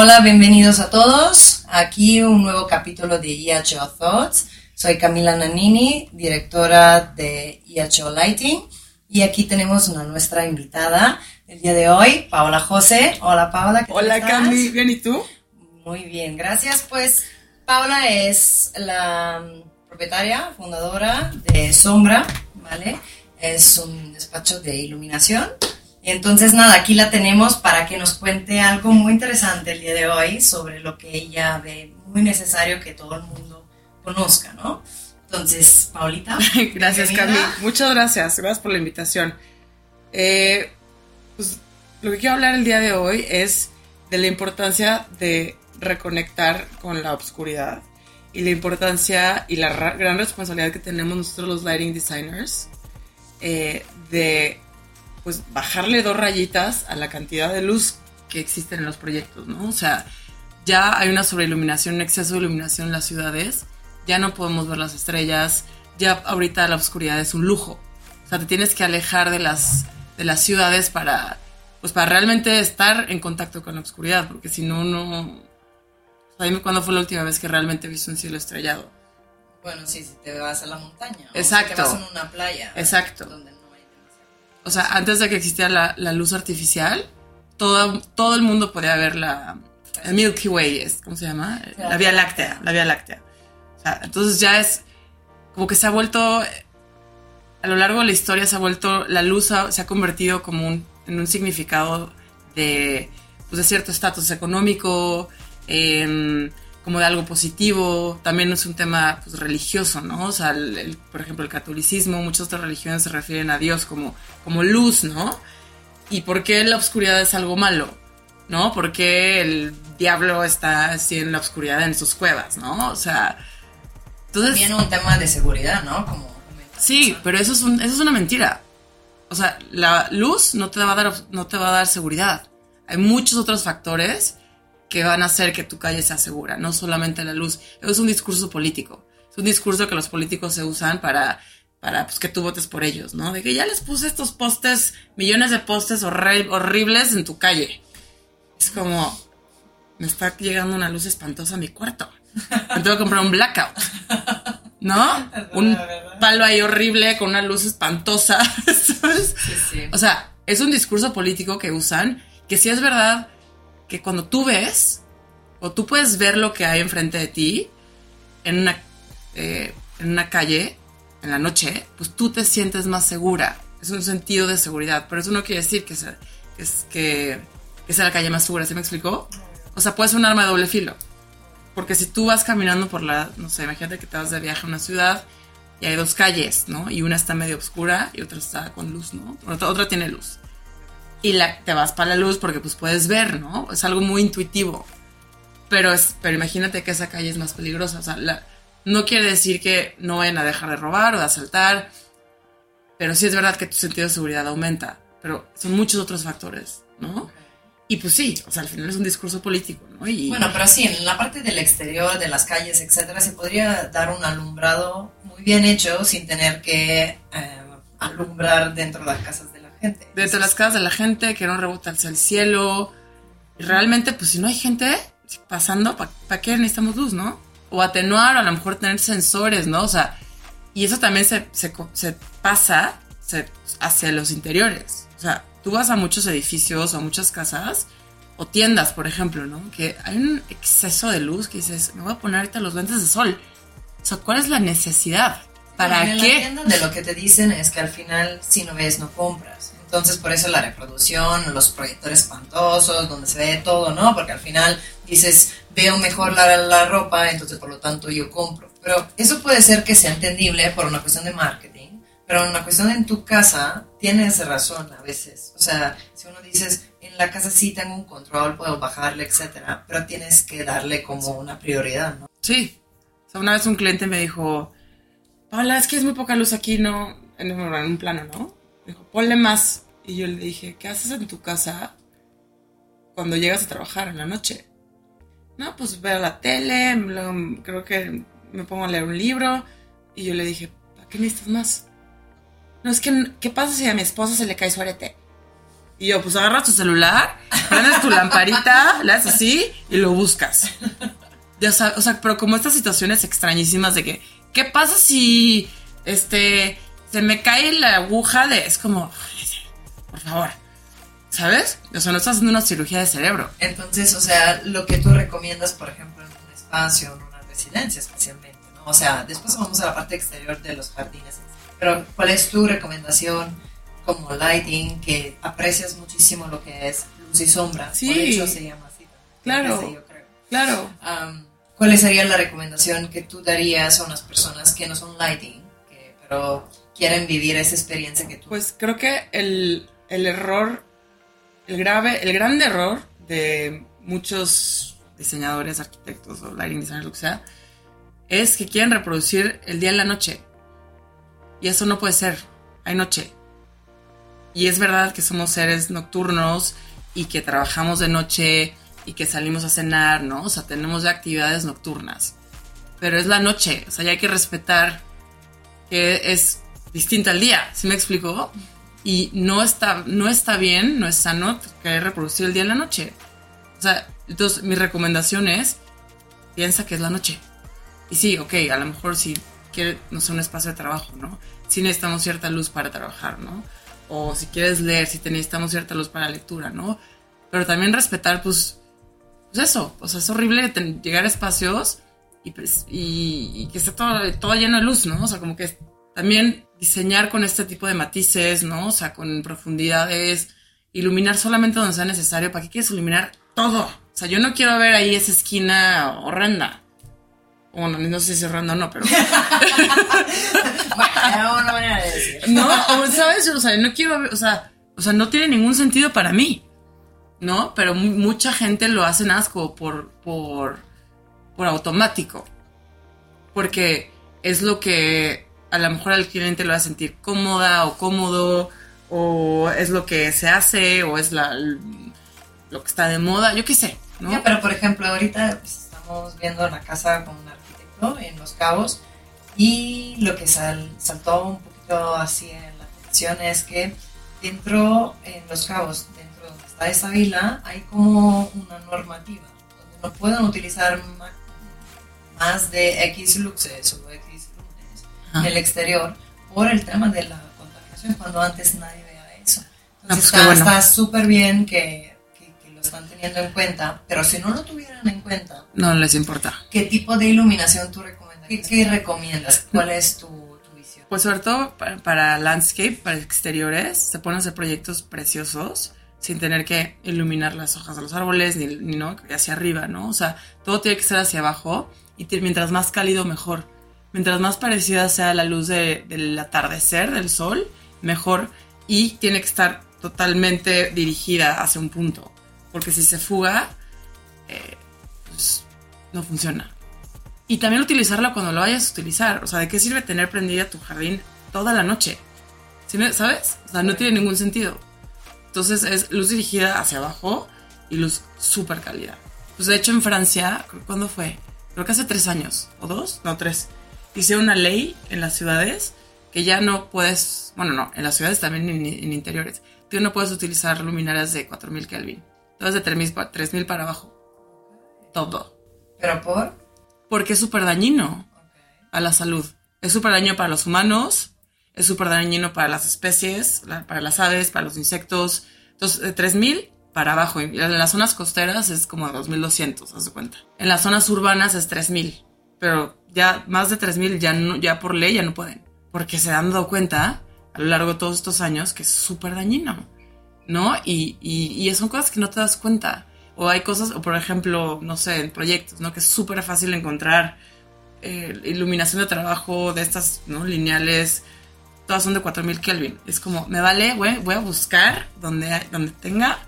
Hola, bienvenidos a todos. Aquí un nuevo capítulo de IHO Thoughts. Soy Camila Nanini, directora de IHO Lighting. Y aquí tenemos a nuestra invitada el día de hoy, Paola José. Hola, Paola. ¿qué Hola, Cami. ¿Bien y tú? Muy bien, gracias. Pues Paola es la propietaria, fundadora de Sombra, ¿vale? Es un despacho de iluminación entonces, nada, aquí la tenemos para que nos cuente algo muy interesante el día de hoy sobre lo que ella ve muy necesario que todo el mundo conozca, ¿no? Entonces, Paulita. gracias, Cami. Muchas gracias. Gracias por la invitación. Eh, pues lo que quiero hablar el día de hoy es de la importancia de reconectar con la oscuridad y la importancia y la gran responsabilidad que tenemos nosotros los lighting designers eh, de pues bajarle dos rayitas a la cantidad de luz que existen en los proyectos, ¿no? O sea, ya hay una sobreiluminación, un exceso de iluminación en las ciudades, ya no podemos ver las estrellas, ya ahorita la oscuridad es un lujo. O sea, te tienes que alejar de las, de las ciudades para, pues para realmente estar en contacto con la oscuridad, porque si no, no... dime cuándo fue la última vez que realmente viste un cielo estrellado. Bueno, sí, si te vas a la montaña. Exacto. O te vas a una playa. Exacto o sea, antes de que existiera la, luz artificial, todo, todo el mundo podía ver la el Milky Way, ¿cómo se llama? La Vía Láctea, la Vía Láctea. O sea, entonces ya es como que se ha vuelto, a lo largo de la historia se ha vuelto, la luz se ha convertido como un, en un significado de, pues de cierto estatus económico, eh, como de algo positivo, también es un tema pues, religioso, ¿no? O sea, por ejemplo, el catolicismo, muchas otras religiones se refieren a Dios como, como luz, ¿no? ¿Y por qué la oscuridad es algo malo? ¿No? ¿Por qué el diablo está así en la oscuridad en sus cuevas, ¿no? O sea, entonces... También un tema de seguridad, ¿no? Como sí, pero eso es, eso es una mentira. O sea, la luz no te, va a dar, no te va a dar seguridad. Hay muchos otros factores que van a hacer que tu calle sea segura, no solamente la luz. Es un discurso político. Es un discurso que los políticos se usan para, para pues, que tú votes por ellos, ¿no? De que ya les puse estos postes, millones de postes horribles en tu calle. Es como, me está llegando una luz espantosa a mi cuarto. Me tengo que comprar un blackout. ¿No? Un palo ahí horrible con una luz espantosa. O sea, es un discurso político que usan, que si es verdad que cuando tú ves, o tú puedes ver lo que hay enfrente de ti, en una, eh, en una calle, en la noche, pues tú te sientes más segura. Es un sentido de seguridad, pero eso no quiere decir que sea, que, que, que sea la calle más segura, ¿se me explicó? O sea, puede ser un arma de doble filo. Porque si tú vas caminando por la, no sé, imagínate que te vas de viaje a una ciudad y hay dos calles, ¿no? Y una está medio oscura y otra está con luz, ¿no? Otra, otra tiene luz y la, te vas para la luz porque pues puedes ver, ¿no? Es algo muy intuitivo. Pero, es, pero imagínate que esa calle es más peligrosa. O sea, no quiere decir que no vayan a dejar de robar o de asaltar, pero sí es verdad que tu sentido de seguridad aumenta. Pero son muchos otros factores, ¿no? Y pues sí, o sea, al final es un discurso político, ¿no? Y, bueno, pero sí, en la parte del exterior, de las calles, etcétera, se podría dar un alumbrado muy bien hecho sin tener que eh, alumbrar dentro de las casas de gente. Desde las casas de la gente, que no rebota el cielo. Realmente, pues si no hay gente pasando, ¿para qué necesitamos luz, no? O atenuar, o a lo mejor tener sensores, ¿no? O sea, y eso también se, se, pasa hacia los interiores. O sea, tú vas a muchos edificios o muchas casas o tiendas, por ejemplo, ¿no? Que hay un exceso de luz que dices, me voy a poner ahorita los lentes de sol. O sea, ¿cuál es la necesidad? ¿Para en qué? La de lo que te dicen es que al final, si no ves, no compras. Entonces, por eso la reproducción, los proyectores espantosos, donde se ve todo, ¿no? Porque al final dices, veo mejor la, la ropa, entonces por lo tanto yo compro. Pero eso puede ser que sea entendible por una cuestión de marketing, pero en una cuestión en tu casa tienes razón a veces. O sea, si uno dices, en la casa sí tengo un control, puedo bajarle, etcétera, pero tienes que darle como una prioridad, ¿no? Sí. O sea, una vez un cliente me dijo, Paula, es que es muy poca luz aquí, ¿no? En, un plano, ¿no? dijo, ponle más. Y yo le dije, ¿qué haces en tu casa cuando llegas a trabajar en la noche? No, pues veo la tele, creo que me pongo a leer un libro. Y yo le dije, ¿para qué necesitas más? No, es que, ¿qué pasa si a mi esposa se le cae su arete? Y yo, pues agarras tu celular, prendes tu lamparita, le haces así y lo buscas. O sea, pero como estas situaciones extrañísimas de que, ¿qué pasa si, este, se me cae la aguja de, es como, por favor, ¿sabes? O sea, no estás haciendo una cirugía de cerebro. Entonces, o sea, lo que tú recomiendas, por ejemplo, en un espacio, en una residencia especialmente, ¿no? O sea, después vamos a la parte exterior de los jardines. Pero, ¿cuál es tu recomendación como lighting que aprecias muchísimo lo que es luz y sombra? Sí. Por hecho, se llama así. Claro. Yo creo. Claro. Um, ¿Cuál sería la recomendación que tú darías a unas personas que no son lighting, que, pero quieren vivir esa experiencia que tú? Pues creo que el, el error, el grave, el gran error de muchos diseñadores, arquitectos o lighting designers, lo que sea, es que quieren reproducir el día en la noche. Y eso no puede ser. Hay noche. Y es verdad que somos seres nocturnos y que trabajamos de noche y que salimos a cenar, ¿no? O sea, tenemos ya actividades nocturnas. Pero es la noche, o sea, ya hay que respetar que es distinta al día, ¿sí me explico? Y no está, no está bien, no es sano querer reproducir el día en la noche. O sea, entonces mi recomendación es, piensa que es la noche. Y sí, ok, a lo mejor si quiere, no sé, un espacio de trabajo, ¿no? Si necesitamos cierta luz para trabajar, ¿no? O si quieres leer, si necesitamos cierta luz para lectura, ¿no? Pero también respetar, pues, pues eso, o sea, es horrible llegar a espacios y, pues, y, y que esté todo, todo lleno de luz, ¿no? O sea, como que también diseñar con este tipo de matices, ¿no? O sea, con profundidades, iluminar solamente donde sea necesario. ¿Para qué quieres iluminar todo? O sea, yo no quiero ver ahí esa esquina horrenda. Bueno, no sé si es horrenda o no, pero... Bueno, decir. No, o, ¿sabes? O sea, no quiero ver, o sea, o sea, no tiene ningún sentido para mí, ¿no? Pero mu- mucha gente lo hace más como por, por, por automático. Porque es lo que a lo mejor al cliente lo va a sentir cómoda o cómodo, o es lo que se hace, o es lo que está de moda, yo qué sé, pero por ejemplo, ahorita pues, estamos viendo la casa con un arquitecto en Los Cabos y lo que sal- saltó un poquito así en la atención es que dentro, en Los Cabos, dentro está esa vila, hay como una normativa donde no pueden utilizar ma- más de X luxes o X lunes en Ajá. el exterior por el tema de la contaminación, cuando antes nadie veía eso. Ah, pues Entonces está bueno. súper bien que, que- que lo están teniendo en cuenta, pero si no lo tuvieran en cuenta, No les importa. ¿qué tipo de iluminación tú recomiendas? ¿Qué, qué recomiendas? ¿Cuál es tu? Pues sobre todo para, para landscape, para exteriores, se pueden hacer proyectos preciosos sin tener que iluminar las hojas de los árboles ni, no hacia arriba, ¿no? O sea, todo tiene que ser hacia abajo y mientras más cálido mejor. Mientras más parecida sea la luz de- del atardecer, del sol, mejor. Y tiene que estar totalmente dirigida hacia un punto. Porque si se fuga, eh, pues no funciona. Y también utilizarla cuando lo vayas a utilizar. O sea, ¿de qué sirve tener prendida tu jardín toda la noche? ¿Sí me- ¿Sabes? O sea, no tiene ningún sentido. Entonces es luz dirigida hacia abajo y luz súper cálida. Pues de hecho en Francia, ¿cuándo fue? Creo que hace tres años, o dos, no tres. Hicieron una ley en las ciudades que ya no puedes, bueno, no, en las ciudades también en, en interiores, tú no puedes utilizar luminarias de 4000 Kelvin. Entonces de 3000 pa- 3000 para abajo. Todo. ¿Pero por? Porque es súper dañino a la salud. Es súper dañino para los humanos, es súper dañino para las especies, para las aves, para los insectos. Entonces, de 3000 para abajo. Y en las zonas costeras es como 2200, haz de cuenta. En las zonas urbanas es 3000. Pero ya más de 3000 ya, ya por ley ya no pueden. Porque se han dado cuenta a lo largo de todos estos años que es súper dañino. ¿No? Y, y, y son cosas que no te das cuenta. O hay cosas, o por ejemplo, no sé, en proyectos, ¿no? Que es súper fácil encontrar eh, iluminación de trabajo de estas, ¿no? Lineales, todas son de 4000 Kelvin. Es como, me vale, güey, voy a buscar donde, donde tenga,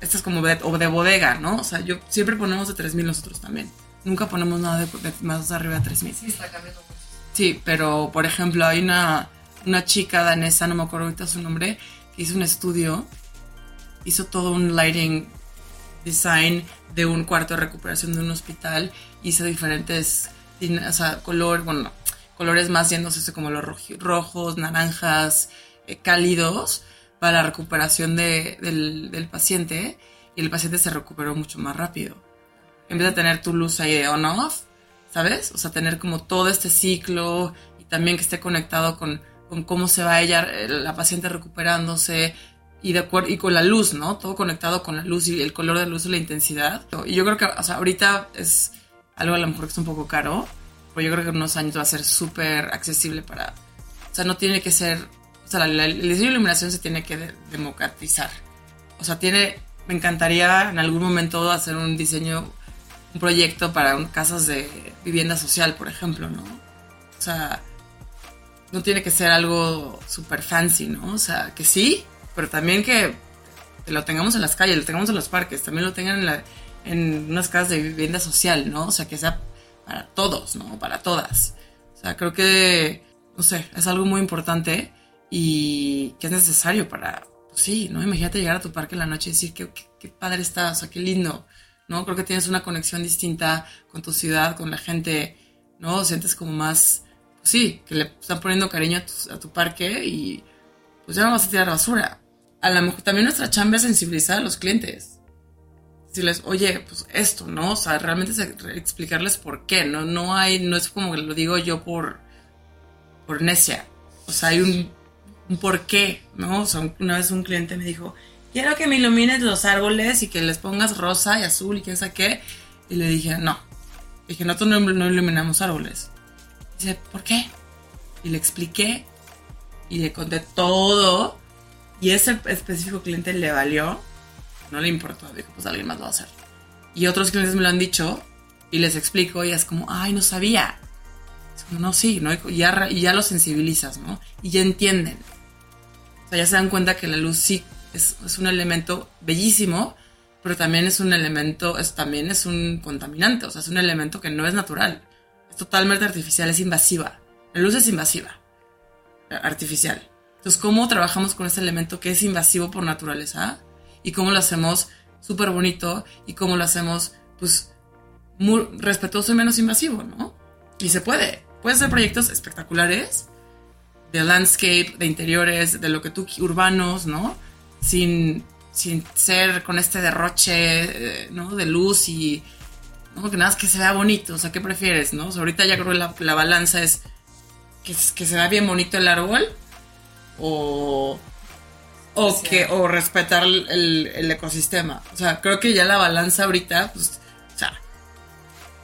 estas como de, o de bodega, ¿no? O sea, yo siempre ponemos de 3000 nosotros también. Nunca ponemos nada de, de más arriba de 3000. Sí, está cambiando mucho. Sí, pero por ejemplo, hay una, una chica danesa, no me acuerdo ahorita su nombre, que hizo un estudio, hizo todo un lighting design de un cuarto de recuperación de un hospital, hizo diferentes o sea, color, bueno, no, colores más yéndose como los rojos, naranjas, eh, cálidos, para la recuperación de- del, paciente y el paciente se recuperó mucho más rápido. En vez de tener tu luz ahí de on-off, ¿sabes? O sea, tener como todo este ciclo y también que esté conectado con, con cómo se va ella, eh, la paciente recuperándose y, de acuerdo, y con la luz, ¿no? Todo conectado con la luz y el color de la luz y la intensidad. Y yo creo que, o sea, ahorita es algo a lo mejor que es un poco caro, pero yo creo que en unos años va a ser súper accesible para... O sea, no tiene que ser... O sea, la- el diseño de iluminación se tiene que de- democratizar. O sea, tiene... Me encantaría en algún momento hacer un diseño, un proyecto para casas de vivienda social, por ejemplo, ¿no? O sea, no tiene que ser algo súper fancy, ¿no? O sea, que sí, pero también que, que lo tengamos en las calles, lo tengamos en los parques, también lo tengan en, la- en unas casas de vivienda social, ¿no? O sea, que sea para todos, ¿no? Para todas. O sea, creo que, no sé, es algo muy importante y que es necesario para, pues sí, ¿no? Imagínate llegar a tu parque en la noche y decir que qué, qué padre está, o sea, qué lindo, ¿no? Creo que tienes una conexión distinta con tu ciudad, con la gente, ¿no? Sientes como más, pues sí, que le están poniendo cariño a tu, a tu parque y pues ya no vas a tirar basura. A lo mejor también nuestra chamba es sensibilizar a los clientes. Decirles, oye, pues esto, ¿no? O sea, realmente es explicarles por qué, ¿no? No hay, no es como que lo digo yo por, por necia. O sea, hay un, un por qué, ¿no? O sea, una vez un cliente me dijo, quiero que me ilumines los árboles y que les pongas rosa y azul y quién sabe qué. Y le dije, no. Dije, nosotros no, no iluminamos árboles. Dice, ¿por qué? Y le expliqué y le conté todo. Y ese específico cliente le valió, no le importó. Dijo, pues alguien más lo va a hacer. Y otros clientes me lo han dicho y les explico y es como, ay, no sabía. Es como, no, sí, ¿no? Y ya, y ya lo sensibilizas, ¿no? Y ya entienden. O sea, ya se dan cuenta que la luz sí es, es un elemento bellísimo, pero también es un elemento, es, también es un contaminante, o sea, es un elemento que no es natural. Es totalmente artificial, es invasiva. La luz es invasiva, artificial. Entonces, ¿cómo trabajamos con ese elemento que es invasivo por naturaleza? Y cómo lo hacemos súper bonito y cómo lo hacemos, pues, muy respetuoso y menos invasivo, ¿no? Y se puede. Puedes hacer proyectos espectaculares de landscape, de interiores, de lo que tú urbanos, ¿no? Sin, sin ser con este derroche, eh, ¿no? De luz y, ¿no? Que nada, es que se vea bonito, o sea, ¿qué prefieres, no? O sea, ahorita ya creo que la, la balanza es que, que se vea bien bonito el árbol o, o, que, o respetar el, el- ecosistema. O sea, creo que ya la balanza ahorita, pues, o sea,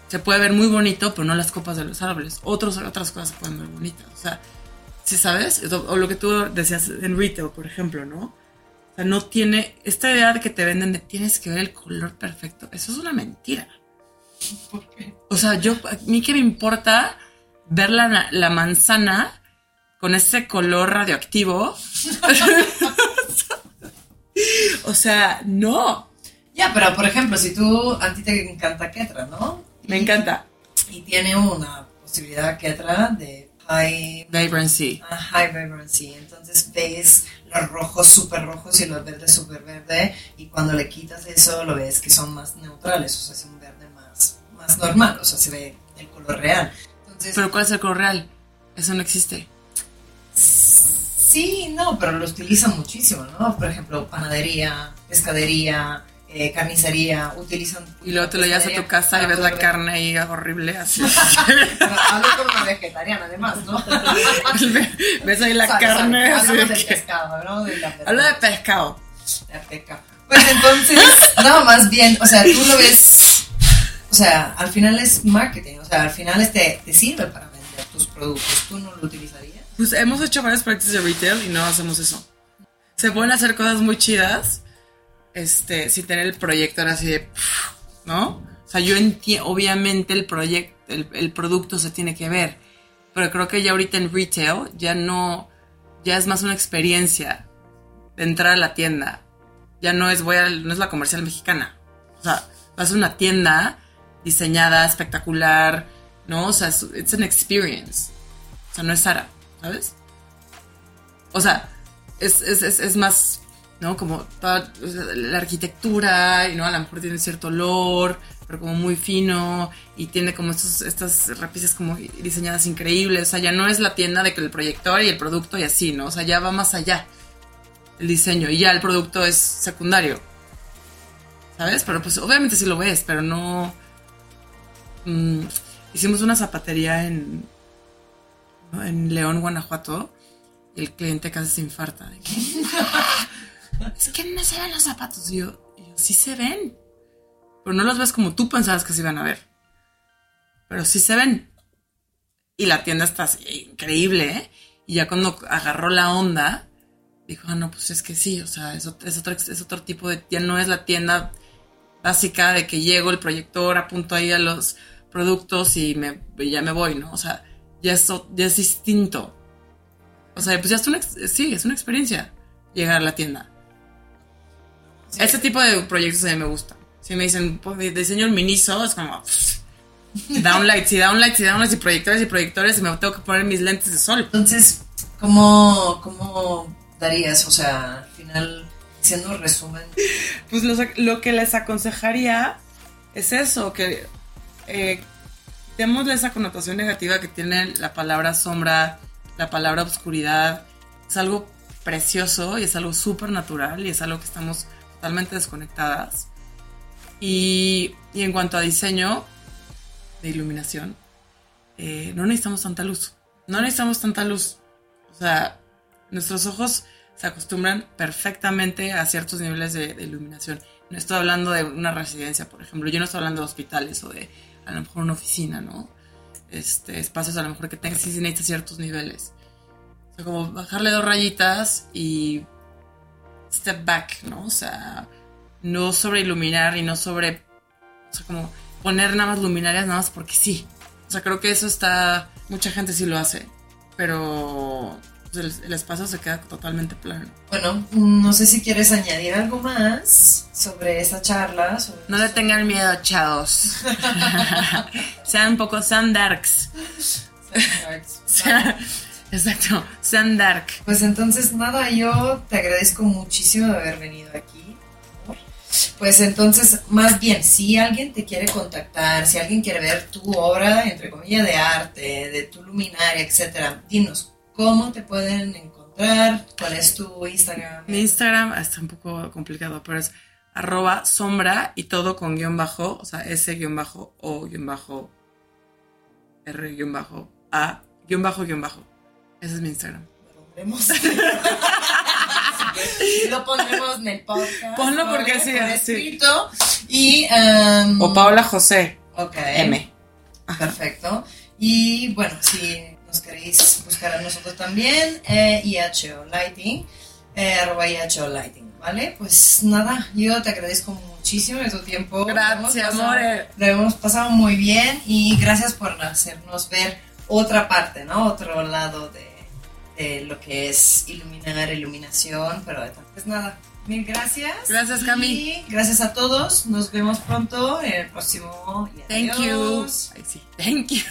se puede ver muy bonito, pero no las copas de los árboles. Otros, otras cosas se pueden ver bonitas. O sea, ¿sí sabes? O, o lo que tú decías en retail, por ejemplo, ¿no? O sea, no tiene esta idea de que te venden de tienes que ver el color perfecto. Eso es una mentira. ¿Por qué? O sea, yo, a mí que me importa ver la, la manzana con ese color radioactivo. o sea, no. Ya, pero por ejemplo, si tú, a ti te encanta Ketra, ¿no? Me encanta. Y tiene una posibilidad Ketra de high, Vibrancy. a high vibrancy. Entonces ves los rojos súper rojos y los verdes súper verde. Y cuando le quitas eso, lo ves que son más neutrales. O sea, es un verde más, más normal. O sea, se ve el color real. Entonces, Pero ¿cuál es el color real? Eso no existe. Sí, no, pero lo utilizan muchísimo, ¿no? Por ejemplo, panadería, pescadería, eh, carnicería, utilizan... Y luego te lo llevas a tu casa y ves la carne ahí horrible así. Hablo como una vegetariana, además, ¿no? ves ahí la carne así. Hablamos de del que- pescado, ¿no? De la pesca. Habla de pescado. La pesca. Pues entonces, no, más bien, o sea, tú lo ves, o sea, al final es marketing, o sea, al final este te sirve para vender tus productos, tú no lo utilizarías. Pues hemos hecho varias prácticas de retail y no hacemos eso. Se pueden hacer cosas muy chidas, este, sin tener el proyector así de, ¿no? O sea, yo entiendo, obviamente el proyecto, el, el producto se tiene que ver, pero creo que ya ahorita en retail ya no, ya es más una experiencia de entrar a la tienda. Ya no es, voy a, no es la comercial mexicana. O sea, vas a una tienda diseñada, espectacular, ¿no? O sea, es it's an experience. O sea, no es Sara, ¿sabes? O sea, es, es, es, más, ¿no? Como toda la arquitectura, y no, a lo mejor tiene cierto olor, pero como muy fino, y tiene como estos, estas repisas como diseñadas increíbles. O sea, ya no es la tienda de que el proyector y el producto y así, ¿no? O sea, ya va más allá. el diseño y ya el producto es secundario. ¿Sabes? Pero pues obviamente sí lo ves, pero no... Mm, hicimos una zapatería en, en León, Guanajuato, y el cliente casi se infarta. es que no se ven los zapatos. Y yo, y yo, sí se ven. Pero no los ves como tú pensabas que se iban a ver. Pero sí se ven. Y la tienda está increíble, ¿eh? Y ya cuando agarró la onda, dijo, ah, no, pues es que sí, o sea, es, otro, es otro tipo de, ya no es la tienda básica de que llego el proyector, apunto ahí a los productos y, me, ya me voy, ¿no? O sea, ya es, ya es distinto. O sea, pues ya es una, sí, es una experiencia llegar a la tienda. Sí. Ese tipo de proyectos a mí me gusta. Si me dicen, pues, diseño un miniso, es como... Pff, downlights y downlights y downlights y proyectores y proyectores y me tengo que poner mis lentes de sol. Entonces, ¿cómo, cómo darías? O sea, al final, haciendo un resumen. Pues lo, lo, que les aconsejaría es eso, que eh, démosle esa connotación negativa que tiene la palabra sombra, la palabra oscuridad. Es algo precioso y es algo súper natural y es algo que estamos totalmente desconectadas. Y, y en cuanto a diseño, de iluminación, eh, no necesitamos tanta luz. No necesitamos tanta luz. O sea, nuestros ojos se acostumbran perfectamente a ciertos niveles de, iluminación. No estoy hablando de una residencia, por ejemplo. Yo no estoy hablando de hospitales o de a lo mejor una oficina, ¿no? Este, espacios a lo mejor que tengan, sí necesitan ciertos niveles. O sea, como bajarle dos rayitas y step back, ¿no? O sea, no sobre iluminar y no sobre, o sea, como poner nada más luminarias nada más porque sí. O sea, creo que eso está, mucha gente sí lo hace, pero pues, el, el, espacio se queda totalmente plano. Bueno, no sé si quieres añadir algo más sobre esa charla. Sobre no le tengan miedo, chavos. sean un poco, sean darks. Sean exacto, sean dark. Pues entonces, nada, yo te agradezco muchísimo de haber venido aquí. Pues entonces, más bien, si alguien te quiere contactar, si alguien quiere ver tu obra, entre comillas, de arte, de tu luminaria, etcétera, dinos, ¿cómo te pueden encontrar? ¿Cuál es tu Instagram? Mi Instagram está un poco complicado, pero es arroba sombra y todo con guion bajo, o sea, S guion bajo O guion bajo R guion bajo A guion bajo guion bajo. Ese es mi Instagram. lo pondremos en el podcast. Ponlo porque por es. escrito. Y, um, O Paola José. Ok. M. Perfecto. Y bueno, si nos queréis buscar a nosotros también, eh, IHO Lighting, eh, arroba IHO Lighting, ¿vale? Pues nada, yo te agradezco muchísimo de tu tiempo. Gracias, amore. Lo hemos pasado muy bien y gracias por hacernos ver otra parte, ¿no? Otro lado de de lo que es iluminar, iluminación, pero pues nada, mil gracias. Gracias, Cami. Y gracias a todos. Nos vemos pronto en el próximo. Thank you. Ay, sí. Thank you.